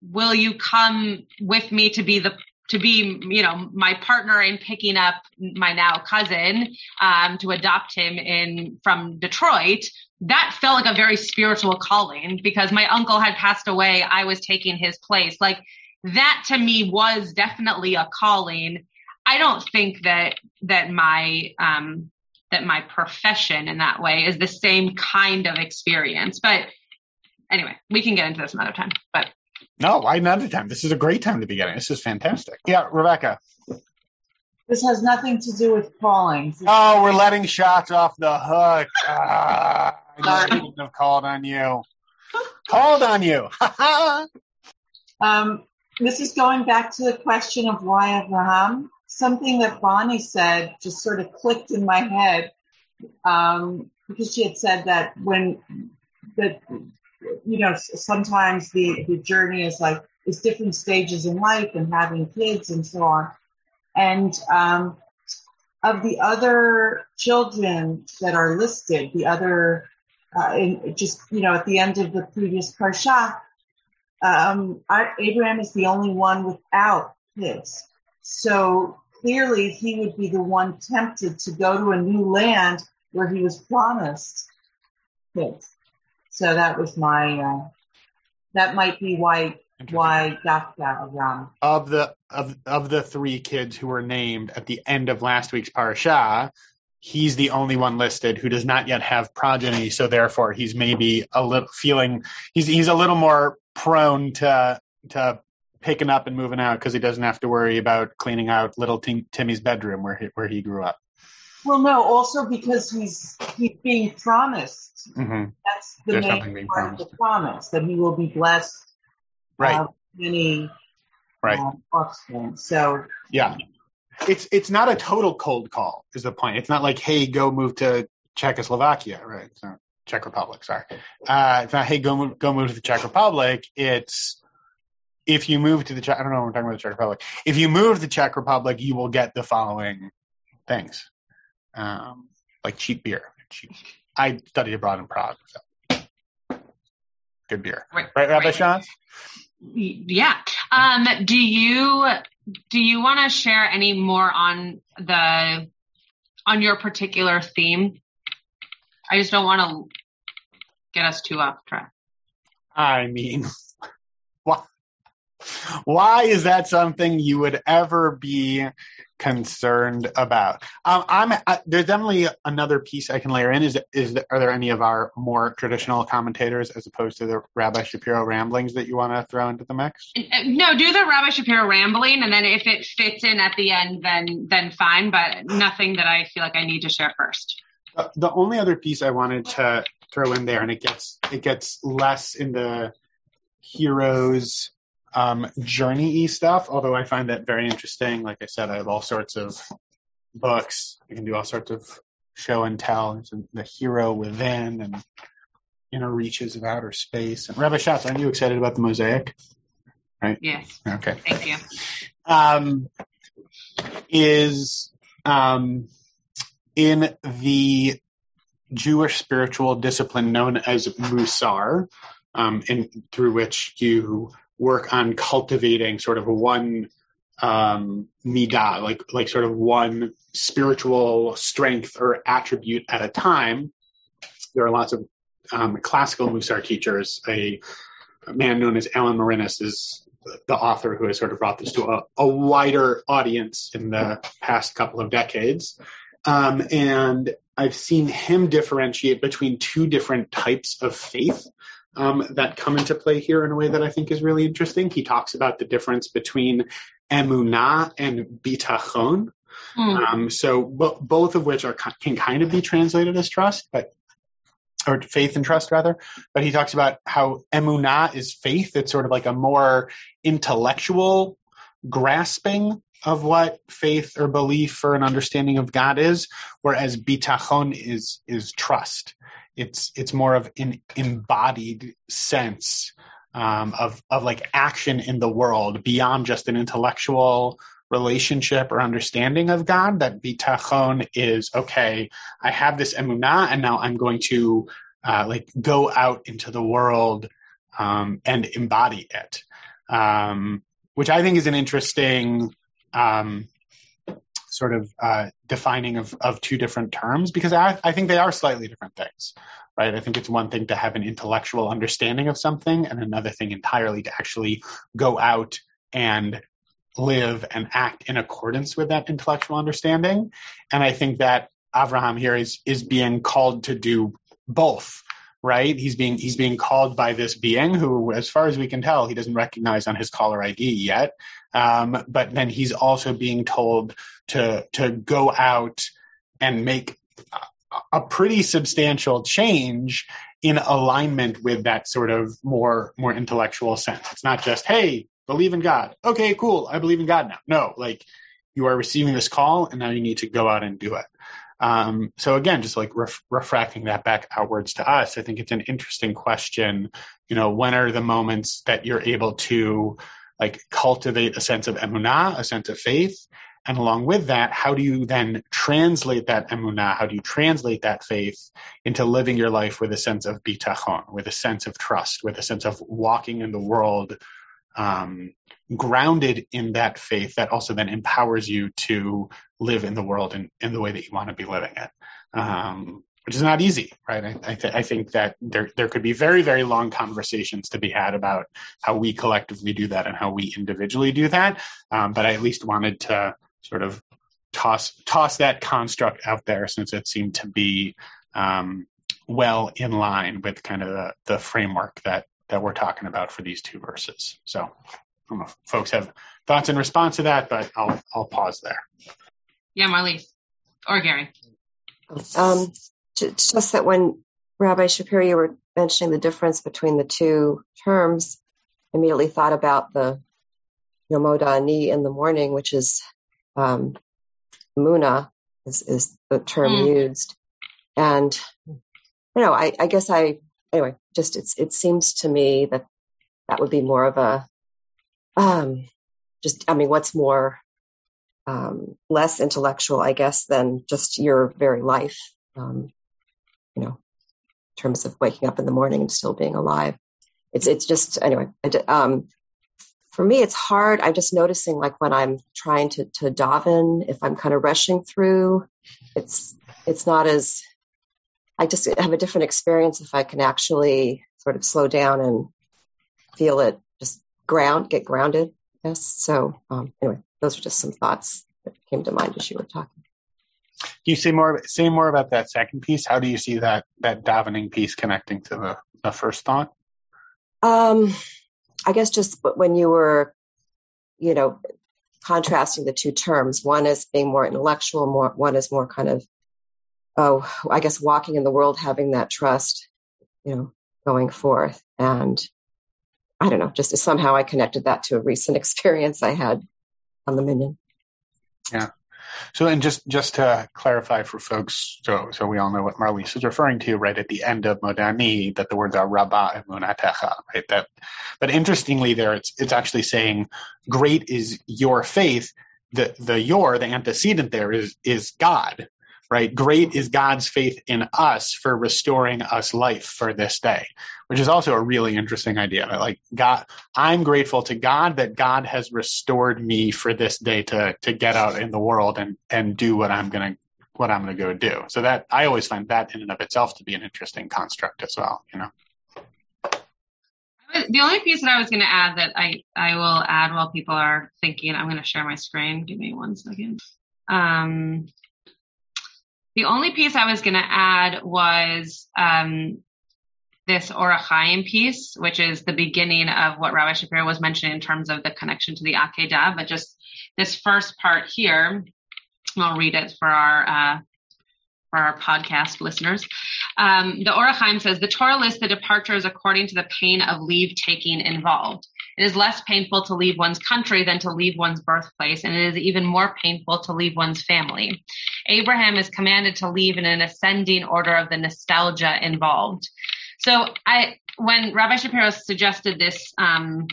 "Will you come with me to be the to be you know my partner in picking up my now cousin um, to adopt him in from Detroit?" That felt like a very spiritual calling because my uncle had passed away. I was taking his place. Like that to me was definitely a calling. I don't think that that my um that my profession in that way is the same kind of experience. But anyway, we can get into this another time. But No, why another time? This is a great time to be getting. This is fantastic. Yeah, Rebecca. This has nothing to do with calling. Oh, we're letting Schatz off the hook. Ah, I shouldn't have called on you. Called on you. Um, this is going back to the question of why Abraham. Something that Bonnie said just sort of clicked in my head um, because she had said that when that you know sometimes the the journey is like it's different stages in life and having kids and so on. And um, of the other children that are listed, the other uh, in just you know at the end of the previous parsha, um, our, Abraham is the only one without kids. So clearly he would be the one tempted to go to a new land where he was promised kids. So that was my, uh, that might be why, why Dafka Avram. of the of of the three kids who were named at the end of last week's parasha, he's the only one listed who does not yet have progeny. So therefore, he's maybe a little feeling he's he's a little more prone to to picking up and moving out because he doesn't have to worry about cleaning out little Tim, Timmy's bedroom where he, where he grew up. Well, no, also because he's he's being promised. Mm-hmm. That's the There's main part of the promise that he will be blessed. Right. Uh, many Right. uh, offspring. So Yeah. It's it's not a total cold call is the point. It's not like, hey, go move to Czechoslovakia, right? Not Czech Republic, sorry. Uh, it's not, hey, go move, go move to the Czech Republic. It's if you move to the Czech, I don't know, we're talking about the Czech Republic. If you move to the Czech Republic, you will get the following things, um, like cheap beer. Cheap. I studied abroad in Prague, so good beer, Right, right, Rabbi right. Shah? Yeah. Um, do you do you want to share any more on the on your particular theme? I just don't want to get us too off track. I mean, why, why is that something you would ever be concerned about? Um, I'm I, there's definitely another piece I can layer in. Is is are there any of our more traditional commentators as opposed to the Rabbi Shapiro ramblings that you want to throw into the mix? Uh, No, do the Rabbi Shapiro rambling, and then if it fits in at the end, then then fine. But nothing that I feel like I need to share first. Uh, the only other piece I wanted to throw in there, and it gets it gets less in the heroes um, journey stuff, although I find that very interesting. Like I said, I have all sorts of books. I can do all sorts of show and tell. It's the hero within and inner reaches of outer space. And Rabbi Schatz, aren't you excited about the mosaic? Right? Yes. Okay. Thank you. um, is um, in the Jewish spiritual discipline known as Musar, um, in, through which you work on cultivating sort of one um, like like sort of one spiritual strength or attribute at a time. There are lots of um, classical Musar teachers. A, a man known as Alan Morinis is the author who has sort of brought this to a, a wider audience in the past couple of decades. Um, and I've seen him differentiate between two different types of faith um, that come into play here in a way that I think is really interesting. He talks about the difference between emunah and bitachon. Hmm. Um, so bo- both of which are can kind of be translated as trust, but or faith and trust rather. But he talks about how emunah is faith. It's sort of like a more intellectual grasping of what faith or belief or an understanding of God is, whereas bitachon is is trust. It's it's more of an embodied sense um, of of like action in the world beyond just an intellectual relationship or understanding of God. That bitachon is okay. I have this emunah, and now I'm going to uh, like go out into the world um, and embody it, um, which I think is an interesting um, sort of uh, defining of, of two different terms because I, I think they are slightly different things, right? I think it's one thing to have an intellectual understanding of something and another thing entirely to actually go out and live and act in accordance with that intellectual understanding. And I think that Abraham here is, is being called to do both, right? He's being, he's being called by this being who, as far as we can tell, he doesn't recognize on his caller ID yet. Um, but then he's also being told to, to go out and make a, pretty substantial change in alignment with that sort of more, more intellectual sense. It's not just, hey, believe in God. Okay, cool. I believe in God now. No, like you are receiving this call and now you need to go out and do it. Um, so again, just like ref- refracting that back outwards to us, I think it's an interesting question. You know, when are the moments that you're able to like cultivate a sense of emunah, a sense of faith? And along with that, how do you then translate that emunah? How do you translate that faith into living your life with a sense of bitachon, with a sense of trust, with a sense of walking in the world um, grounded in that faith that also then empowers you to live in the world in, in the way that you want to be living it. Um, which is not easy, right? I, I, th- I, think that there there could be very very long conversations to be had about how we collectively do that and how we individually do that. Um, but I at least wanted to sort of toss toss that construct out there since it seemed to be um, well in line with kind of the, the framework that that we're talking about for these two verses. So, I don't know if folks have thoughts in response to that, but I'll I'll pause there. Yeah, Marlise or Gary. Um, just that when Rabbi Shapiro, you were mentioning the difference between the two terms, I immediately thought about the Modeh Ani in the morning, which is um, Muna, is, is the term mm. used. And, you know, I, I guess I, anyway, just it's, it seems to me that that would be more of a, um, just, I mean, what's more, um, less intellectual, I guess, than just your very life. Um, you know, in terms of waking up in the morning and still being alive. It's it's just anyway. Um, for me, it's hard. I'm just noticing like when I'm trying to to daven, if I'm kind of rushing through, it's it's not as. I just have a different experience if I can actually sort of slow down and feel it, just ground, get grounded. Yes. So um, anyway, those are just some thoughts that came to mind as you were talking. Can you say more say more about that second piece? How do you see that that davening piece connecting to the, the first thought? Um, I guess just when you were, you know, contrasting the two terms, one is being more intellectual, more one is more kind of, oh, I guess walking in the world, having that trust, you know, going forth, and I don't know, just somehow I connected that to a recent experience I had on the Minyan. Yeah. So, and just just to clarify for folks, so so we all know what Marlise is referring to, right at the end of Modeh Ani, that the words are Rabba emunatecha, right? That, but interestingly, there it's it's actually saying, "Great is your faith." The the your the antecedent there is is God, right? Great is God's faith in us for restoring us life for this day, which is also a really interesting idea. Like God, I'm grateful to God that God has restored me for this day to to get out in the world and and do what I'm gonna what I'm gonna go do. So that I always find that in and of itself to be an interesting construct as well. You know. The only piece that I was going to add that I, I will add while people are thinking, I'm going to share my screen. Give me one second. Um, the only piece I was going to add was um, this Or HaChaim piece, which is the beginning of what Rabbi Shapiro was mentioning in terms of the connection to the Akedah. But just this first part here, I'll read it for our uh, for our podcast listeners. Um, the Or HaChaim says the Torah lists the departures according to the pain of leave taking involved. It is less painful to leave one's country than to leave one's birthplace, and it is even more painful to leave one's family. Abraham is commanded to leave in an ascending order of the nostalgia involved. So I, when Rabbi Shapiro suggested this, um,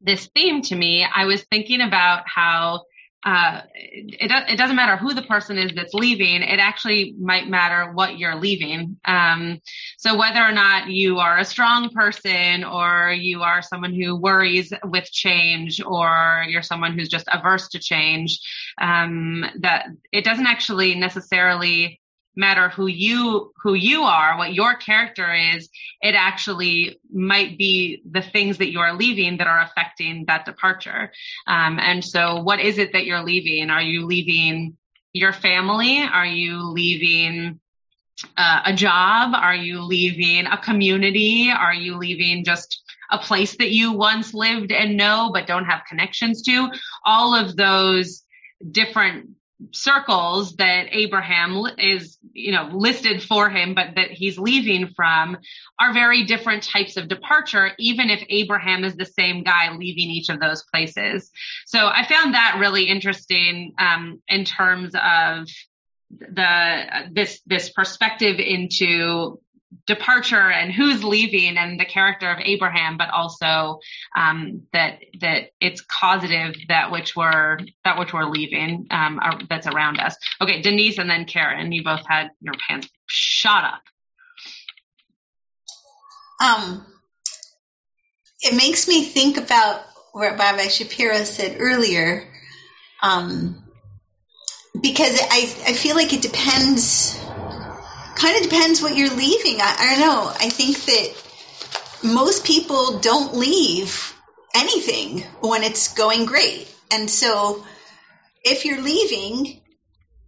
this theme to me, I was thinking about how uh, it, it doesn't matter who the person is that's leaving. It actually might matter what you're leaving. Um, so whether or not you are a strong person or you are someone who worries with change or you're someone who's just averse to change, um, that it doesn't actually necessarily matter who you who you are what your character is it actually might be the things that you are leaving that are affecting that departure. Um, and so what is it that you're leaving? Are you leaving your family? Are you leaving uh, a job? Are you leaving a community? Are you leaving just a place that you once lived and know but don't have connections to? All of those different circles that Abraham is, you know, listed for him, but that he's leaving from are very different types of departure, even if Abraham is the same guy leaving each of those places. So I found that really interesting, um, in terms of the, this, this perspective into departure and who's leaving and the character of Abraham, but also um, that that it's causative that which we're that which we're leaving um, that's around us. Okay, Denise and then Karen, you both had your pants shot up. Um, it makes me think about what Rabbi Shapiro said earlier, um, because I I feel like it depends kind of depends what you're leaving. I, I don't know. I think that most people don't leave anything when it's going great. And so if you're leaving,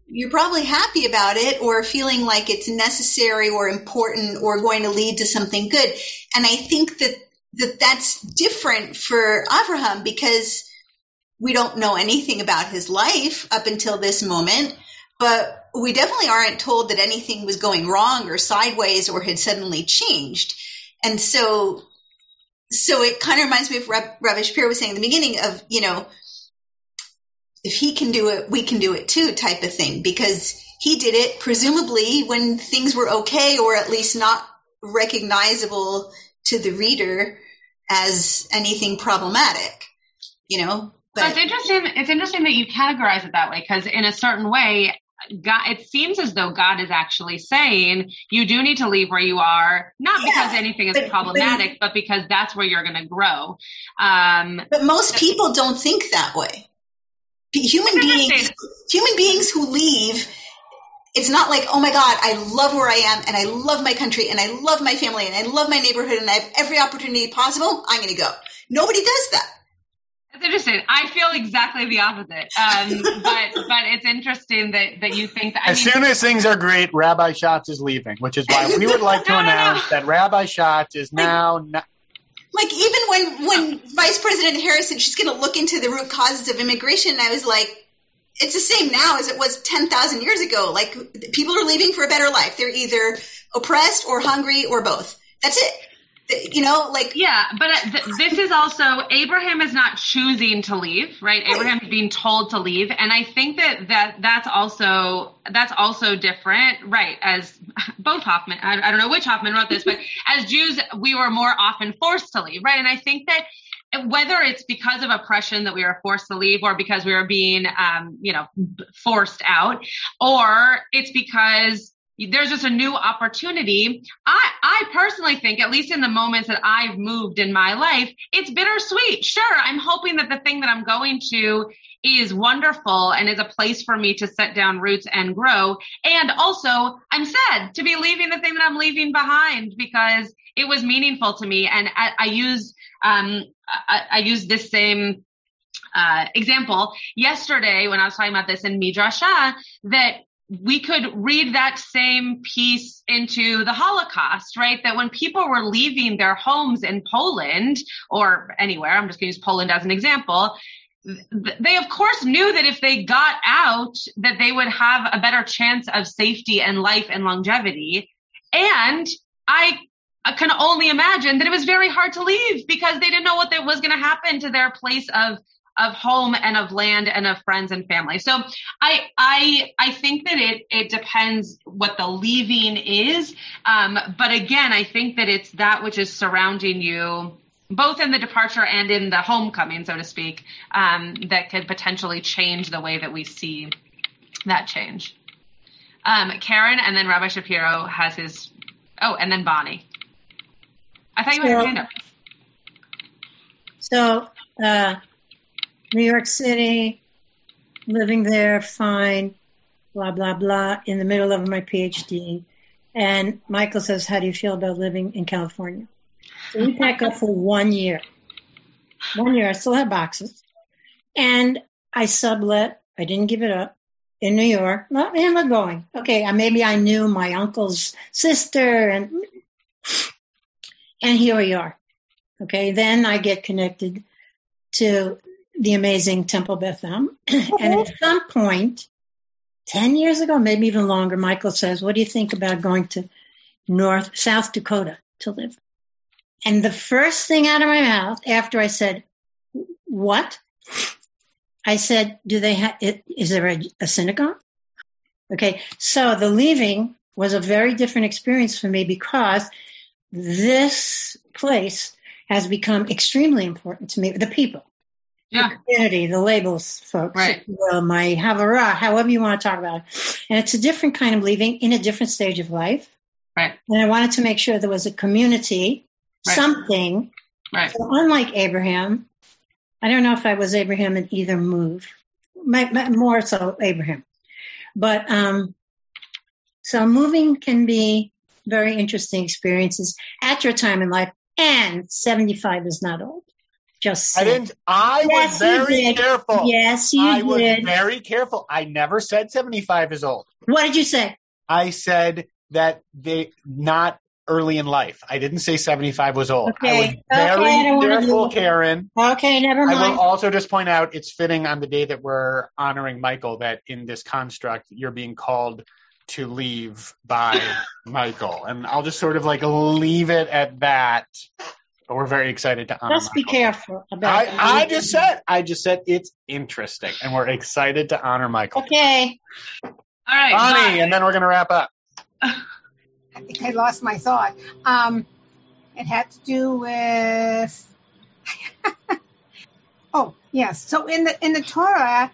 you're probably happy about it or feeling like it's necessary or important or going to lead to something good. And I think that, that that's different for Avraham because we don't know anything about his life up until this moment, but we definitely aren't told that anything was going wrong or sideways or had suddenly changed. And so, so it kind of reminds me of Rabbi Shapiro was saying in the beginning of, you know, if he can do it, we can do it too type of thing because he did it presumably when things were okay or at least not recognizable to the reader as anything problematic, you know? But it's interesting. It's interesting that you categorize it that way because in a certain way, God, it seems as though God is actually saying you do need to leave where you are, not yeah, because anything is but, problematic, but, but, because that's where you're going to grow. Um, but most people don't think that way. Human beings human beings who leave it's not like oh my god i love where i am and i love my country and i love my family and i love my neighborhood and i have every opportunity possible i'm going to go. Nobody does that that's interesting. I feel exactly the opposite. Um, but but it's interesting that, that you think that. I as mean, soon as things are great, Rabbi Schatz is leaving, which is why we would like to no, announce no, no. that Rabbi Schatz is now like even when when Vice President Harris said she's going to look into the root causes of immigration, I was like, it's the same now as it was ten thousand years ago. Like people are leaving for a better life. They're either oppressed or hungry or both. That's it you know, like yeah, but uh, th- this is also Abraham is not choosing to leave, right? right? Abraham is being told to leave, and I think that that that's also that's also different, right? As both Hoffman, I, I don't know which Hoffman wrote this, but as Jews, we were more often forced to leave, right? And I think that whether it's because of oppression that we are forced to leave or because we are being um, you know forced out or it's because there's just a new opportunity. I, I personally think, at least in the moments that I've moved in my life, it's bittersweet. Sure, I'm hoping that the thing that I'm going to is wonderful and is a place for me to set down roots and grow. And also, I'm sad to be leaving the thing that I'm leaving behind because it was meaningful to me. And I, I use, um, I, I use this same uh, example yesterday when I was talking about this in Midrashah that we could read that same piece into the Holocaust, right? That when people were leaving their homes in Poland or anywhere, I'm just going to use Poland as an example, they of course knew that if they got out, that they would have a better chance of safety and life and longevity. And I can only imagine that it was very hard to leave because they didn't know what was going to happen to their place of of home and of land and of friends and family. So I I I think that it it depends what the leaving is. Um, but again, I think that it's that which is surrounding you both in the departure and in the homecoming, so to speak, um, that could potentially change the way that we see that change. Um, Karen and then Rabbi Shapiro has his. Oh, and then Bonnie. I thought you had your hand up. So, uh, New York City, living there, fine, blah, blah, blah, in the middle of my PhD. And Michael says, How do you feel about living in California? So we pack up for one year. One year, I still have boxes. And I sublet, I didn't give it up in New York. Well, and we're going. Okay, uh, maybe I knew my uncle's sister and and here we are. Okay, then I get connected to the amazing Temple Beth Am. and at some point, 10 years ago, maybe even longer, Michael says, What do you think about going to North, South Dakota to live? And the first thing out of my mouth after I said, What? I said, Do they have, is there a, a synagogue? Okay, so the leaving was a very different experience for me because this place has become extremely important to me, the people yeah. the community, the labels, folks, right. well, my havara, however you want to talk about it. And it's a different kind of leaving in a different stage of life. Right. And I wanted to make sure there was a community, right. something. Right. So unlike Abraham, I don't know if I was Abraham in either move, my, my, more so Abraham. But um, So moving can be very interesting experiences at your time in life. And 75 is not old. Just I didn't. I Yes, was very did. careful. Yes, you I was very careful. I never said 75 is old. What did you say? I said that they not early in life. I didn't say 75 was old. I was Okay. very Okay, I don't wanna careful, Karen. Okay, never mind. I will also just point out it's fitting on the day that we're honoring Michael that in this construct you're being called to leave by Michael. And I'll just sort of like leave it at that. But we're very excited to honor Just be Michael. careful about I. I just said I just said it's interesting and we're excited to honor Michael. Okay. All right. Bonnie, and then we're gonna wrap up. I think I lost my thought. Um, it had to do with. oh yes. So in the in the Torah,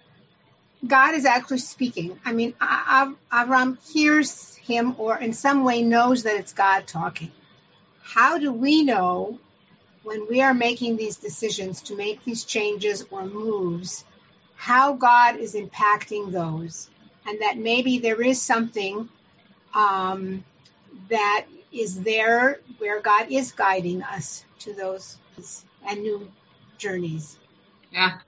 God is actually speaking. I mean, A- A- Avram hears him, or in some way knows that it's God talking. How do we know when we are making these decisions to make these changes or moves? How God is impacting those, and that maybe there is something um, that is there where God is guiding us to those and new journeys. Yeah.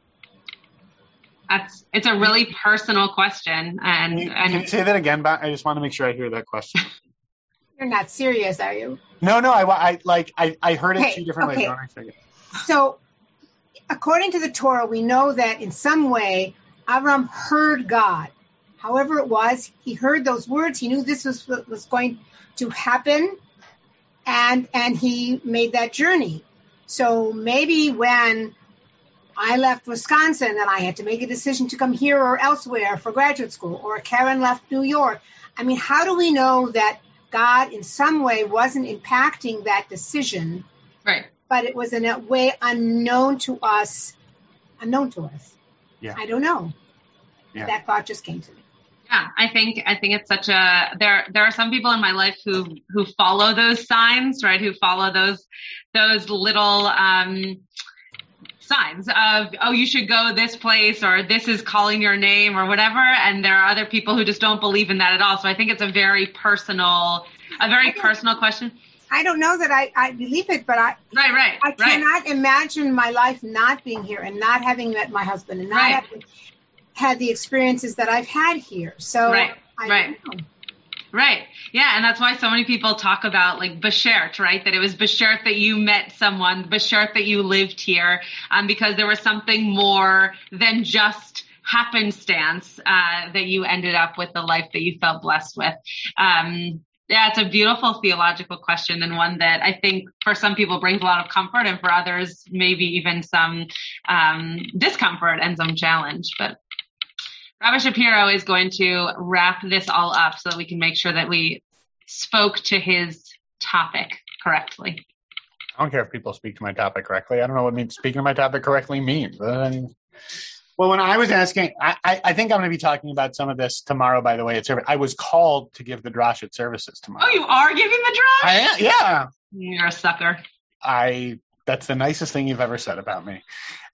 That's it's a really personal question Can and can you and say that again? but I just want to make sure I hear that question. You're not serious, are you? No, no, I, I like I, I heard it Okay, two different okay. ways. Don't I forget? So, according to the Torah, we know that in some way Avram heard God. However, it was he heard those words. He knew this was what was going to happen, and and he made that journey. So maybe when I left Wisconsin and I had to make a decision to come here or elsewhere for graduate school, or Karen left New York. I mean, how do we know that God in some way wasn't impacting that decision? right. but it was in a way unknown to us, unknown to us. Yeah. I don't know. Yeah. That thought just came to me. Yeah, I think I think it's such a there there are some people in my life who who follow those signs, right? Who follow those those little um signs of oh you should go this place or this is calling your name or whatever and there are other people who just don't believe in that at all. So I think it's a very personal a very personal question. I don't know that I, I believe it, but I Right, right. I right. cannot imagine my life not being here and not having met my husband and not Right. having had the experiences that I've had here. So Right, I right. Right. Yeah, and that's why so many people talk about like Bashert, right? That it was Bashert that you met someone, Bashert that you lived here, um, because there was something more than just happenstance uh, that you ended up with the life that you felt blessed with. Um, yeah, it's a beautiful theological question and one that I think for some people brings a lot of comfort and for others maybe even some um, discomfort and some challenge. But Rabbi Shapiro is going to wrap this all up so that we can make sure that we spoke to his topic correctly. I don't care if people speak to my topic correctly. I don't know what mean, speaking to my topic correctly means. Well, when I was asking, I, I, I think I'm going to be talking about some of this tomorrow. By the way, at service, I was called to give the drash at services tomorrow. Oh, you are giving the draw? I am, yeah. You're a sucker. I that's the nicest thing you've ever said about me.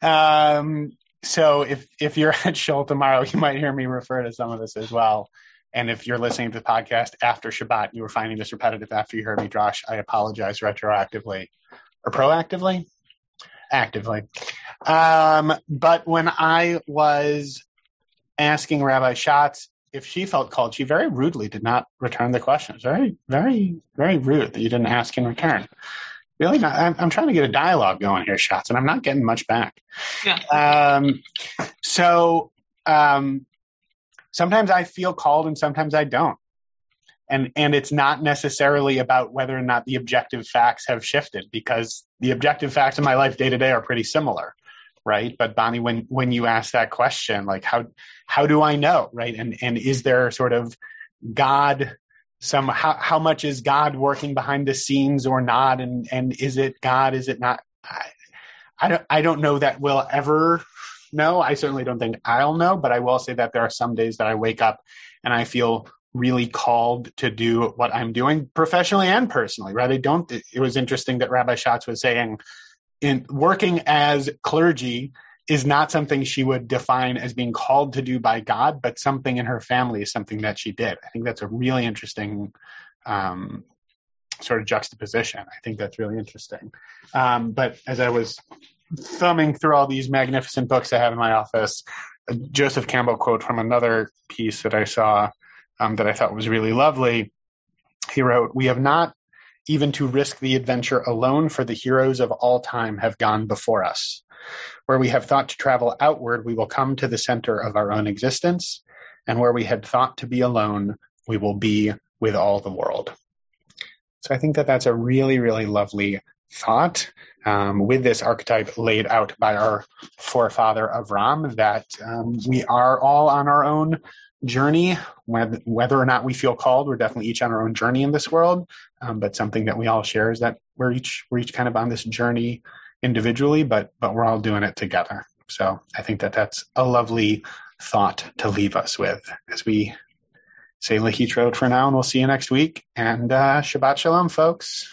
Um, so if if you're at Shul tomorrow, you might hear me refer to some of this as well. And if you're listening to the podcast after Shabbat, you were finding this repetitive after you heard me, Josh, I apologize retroactively or proactively, actively. Um, but when I was asking Rabbi Schatz if she felt called, she very rudely did not return the questions. Very, very, very rude that you didn't ask in return. Really not. I'm, I'm trying to get a dialogue going here, Schatz, and I'm not getting much back. Yeah. Um, so um, sometimes I feel called and sometimes I don't. And and it's not necessarily about whether or not the objective facts have shifted because the objective facts in my life day to day are pretty similar, right? But Bonnie, when when you ask that question, like how how do I know, right? And and is there sort of God some how how much is God working behind the scenes or not? And and is it God? Is it not? I, I don't I don't know that we'll ever know. I certainly don't think I'll know, but I will say that there are some days that I wake up and I feel really called to do what I'm doing professionally and personally, right? I don't, it was interesting that Rabbi Schatz was saying in working as clergy is not something she would define as being called to do by God, but something in her family is something that she did. I think that's a really interesting um, sort of juxtaposition. I think that's really interesting. Um, but as I was thumbing through all these magnificent books I have in my office, a Joseph Campbell quote from another piece that I saw um, that I thought was really lovely. He wrote, We have not even to risk the adventure alone, for the heroes of all time have gone before us. Where we have thought to travel outward, we will come to the center of our own existence, and where we had thought to be alone, we will be with all the world. So I think that that's a really, really lovely thought um, with this archetype laid out by our forefather Avram that um, we are all on our own journey, whether, or not we feel called, we're definitely each on our own journey in this world. Um, but something that we all share is that we're each we're each kind of on this journey individually, but but we're all doing it together. So I think that that's a lovely thought to leave us with as we say Lahitrot for now, and we'll see you next week. And uh, Shabbat Shalom, folks.